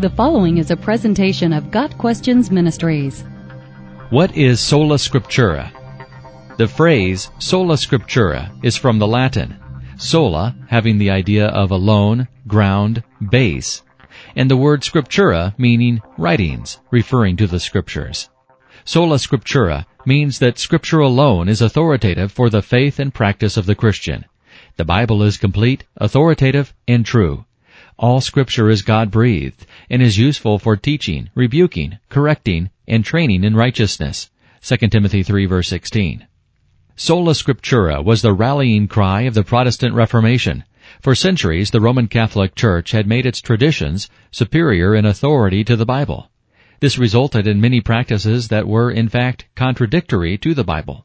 The following is a presentation of Got Questions Ministries. What is sola scriptura? The phrase sola scriptura is from the Latin sola having the idea of alone, ground, base, and the word scriptura meaning writings, referring to the scriptures. Sola scriptura means that scripture alone is authoritative for the faith and practice of the Christian. The Bible is complete, authoritative, and true. All scripture is God-breathed and is useful for teaching, rebuking, correcting, and training in righteousness. 2 Timothy 3 verse 16. Sola Scriptura was the rallying cry of the Protestant Reformation. For centuries, the Roman Catholic Church had made its traditions superior in authority to the Bible. This resulted in many practices that were, in fact, contradictory to the Bible.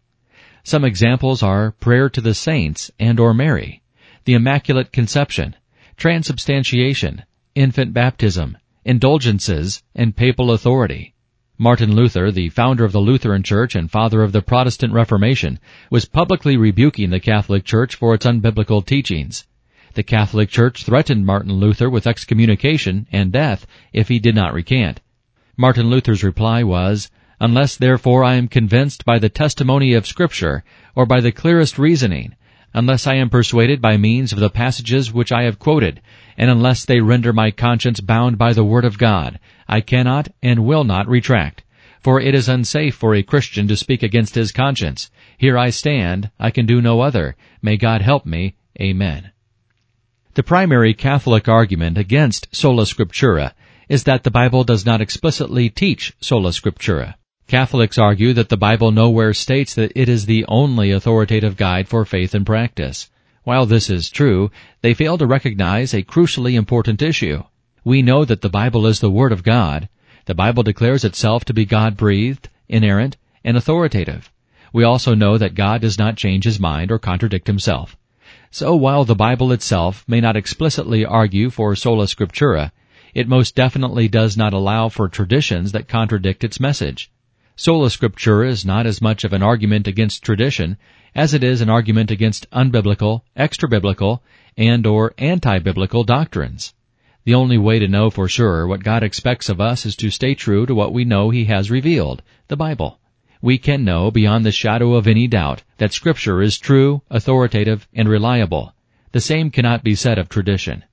Some examples are prayer to the saints and or Mary, the Immaculate Conception, transubstantiation, infant baptism, indulgences, and papal authority. Martin Luther, the founder of the Lutheran Church and father of the Protestant Reformation, was publicly rebuking the Catholic Church for its unbiblical teachings. The Catholic Church threatened Martin Luther with excommunication and death if he did not recant. Martin Luther's reply was, Unless therefore I am convinced by the testimony of Scripture, or by the clearest reasoning, unless I am persuaded by means of the passages which I have quoted, and unless they render my conscience bound by the Word of God, I cannot and will not retract. For it is unsafe for a Christian to speak against his conscience. Here I stand, I can do no other. May God help me. Amen. The primary Catholic argument against sola scriptura is that the Bible does not explicitly teach sola scriptura. Catholics argue that the Bible nowhere states that it is the only authoritative guide for faith and practice. While this is true, they fail to recognize a crucially important issue. We know that the Bible is the Word of God. The Bible declares itself to be God-breathed, inerrant, and authoritative. We also know that God does not change his mind or contradict himself. So while the Bible itself may not explicitly argue for sola scriptura, it most definitely does not allow for traditions that contradict its message. Sola Scriptura is not as much of an argument against tradition as it is an argument against unbiblical, extra-biblical, and or anti-biblical doctrines. The only way to know for sure what God expects of us is to stay true to what we know He has revealed, the Bible. We can know beyond the shadow of any doubt that Scripture is true, authoritative, and reliable. The same cannot be said of tradition.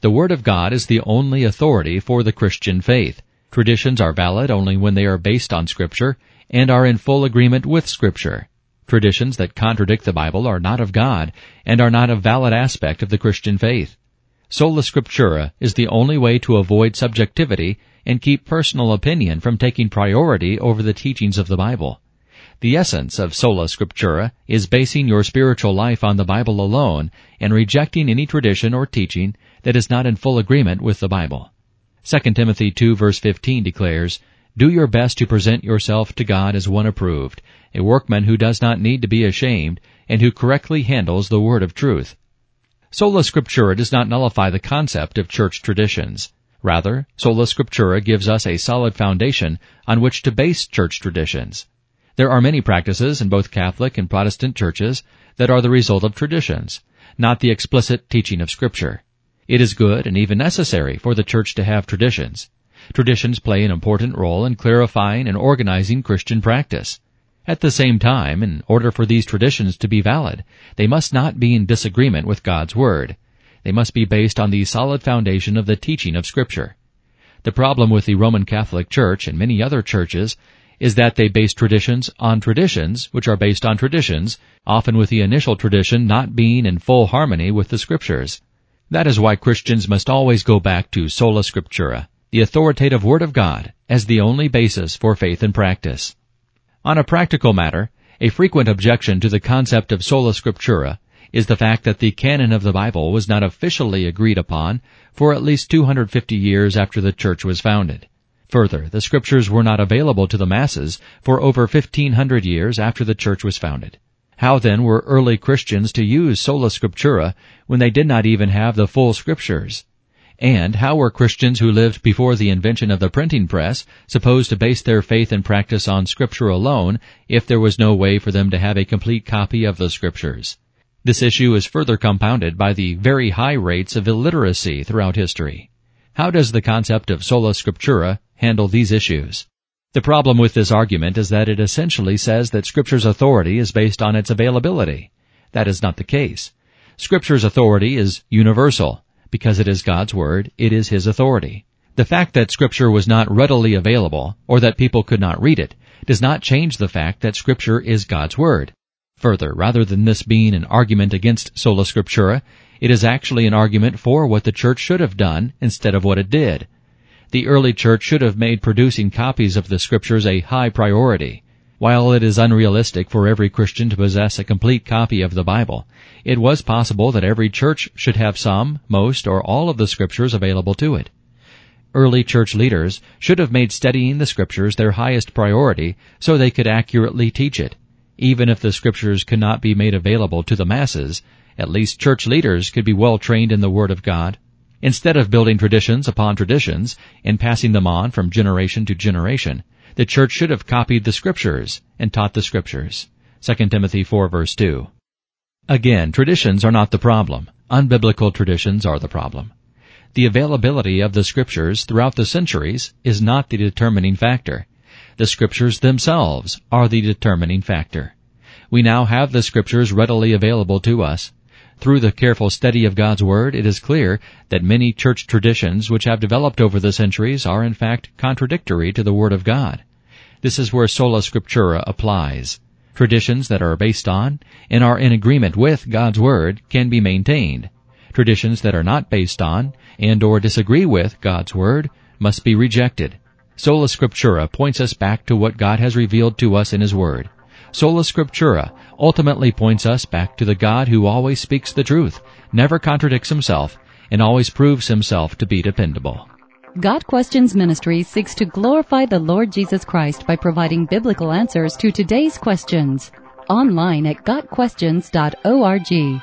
The Word of God is the only authority for the Christian faith. Traditions are valid only when they are based on Scripture and are in full agreement with Scripture. Traditions that contradict the Bible are not of God and are not a valid aspect of the Christian faith. Sola Scriptura is the only way to avoid subjectivity and keep personal opinion from taking priority over the teachings of the Bible. The essence of Sola Scriptura is basing your spiritual life on the Bible alone and rejecting any tradition or teaching that is not in full agreement with the Bible. 2 Timothy 2 verse 15 declares, Do your best to present yourself to God as one approved, a workman who does not need to be ashamed, and who correctly handles the word of truth. Sola Scriptura does not nullify the concept of church traditions. Rather, Sola Scriptura gives us a solid foundation on which to base church traditions. There are many practices in both Catholic and Protestant churches that are the result of traditions, not the explicit teaching of Scripture. It is good and even necessary for the church to have traditions. Traditions play an important role in clarifying and organizing Christian practice. At the same time, in order for these traditions to be valid, they must not be in disagreement with God's Word. They must be based on the solid foundation of the teaching of Scripture. The problem with the Roman Catholic Church and many other churches is that they base traditions on traditions which are based on traditions, often with the initial tradition not being in full harmony with the Scriptures. That is why Christians must always go back to sola scriptura, the authoritative Word of God, as the only basis for faith and practice. On a practical matter, a frequent objection to the concept of sola scriptura is the fact that the canon of the Bible was not officially agreed upon for at least 250 years after the church was founded. Further, the scriptures were not available to the masses for over 1500 years after the church was founded. How then were early Christians to use sola scriptura when they did not even have the full scriptures? And how were Christians who lived before the invention of the printing press supposed to base their faith and practice on scripture alone if there was no way for them to have a complete copy of the scriptures? This issue is further compounded by the very high rates of illiteracy throughout history. How does the concept of sola scriptura handle these issues? The problem with this argument is that it essentially says that Scripture's authority is based on its availability. That is not the case. Scripture's authority is universal. Because it is God's Word, it is His authority. The fact that Scripture was not readily available, or that people could not read it, does not change the fact that Scripture is God's Word. Further, rather than this being an argument against sola scriptura, it is actually an argument for what the church should have done instead of what it did. The early church should have made producing copies of the scriptures a high priority. While it is unrealistic for every Christian to possess a complete copy of the Bible, it was possible that every church should have some, most, or all of the scriptures available to it. Early church leaders should have made studying the scriptures their highest priority so they could accurately teach it. Even if the scriptures could not be made available to the masses, at least church leaders could be well trained in the Word of God Instead of building traditions upon traditions and passing them on from generation to generation, the church should have copied the scriptures and taught the scriptures. 2 Timothy 4 verse 2. Again, traditions are not the problem. Unbiblical traditions are the problem. The availability of the scriptures throughout the centuries is not the determining factor. The scriptures themselves are the determining factor. We now have the scriptures readily available to us, through the careful study of God's Word, it is clear that many church traditions which have developed over the centuries are in fact contradictory to the Word of God. This is where sola scriptura applies. Traditions that are based on and are in agreement with God's Word can be maintained. Traditions that are not based on and or disagree with God's Word must be rejected. Sola scriptura points us back to what God has revealed to us in His Word. Sola Scriptura ultimately points us back to the God who always speaks the truth, never contradicts himself, and always proves himself to be dependable. Got Questions Ministry seeks to glorify the Lord Jesus Christ by providing biblical answers to today's questions. Online at GotQuestions.org.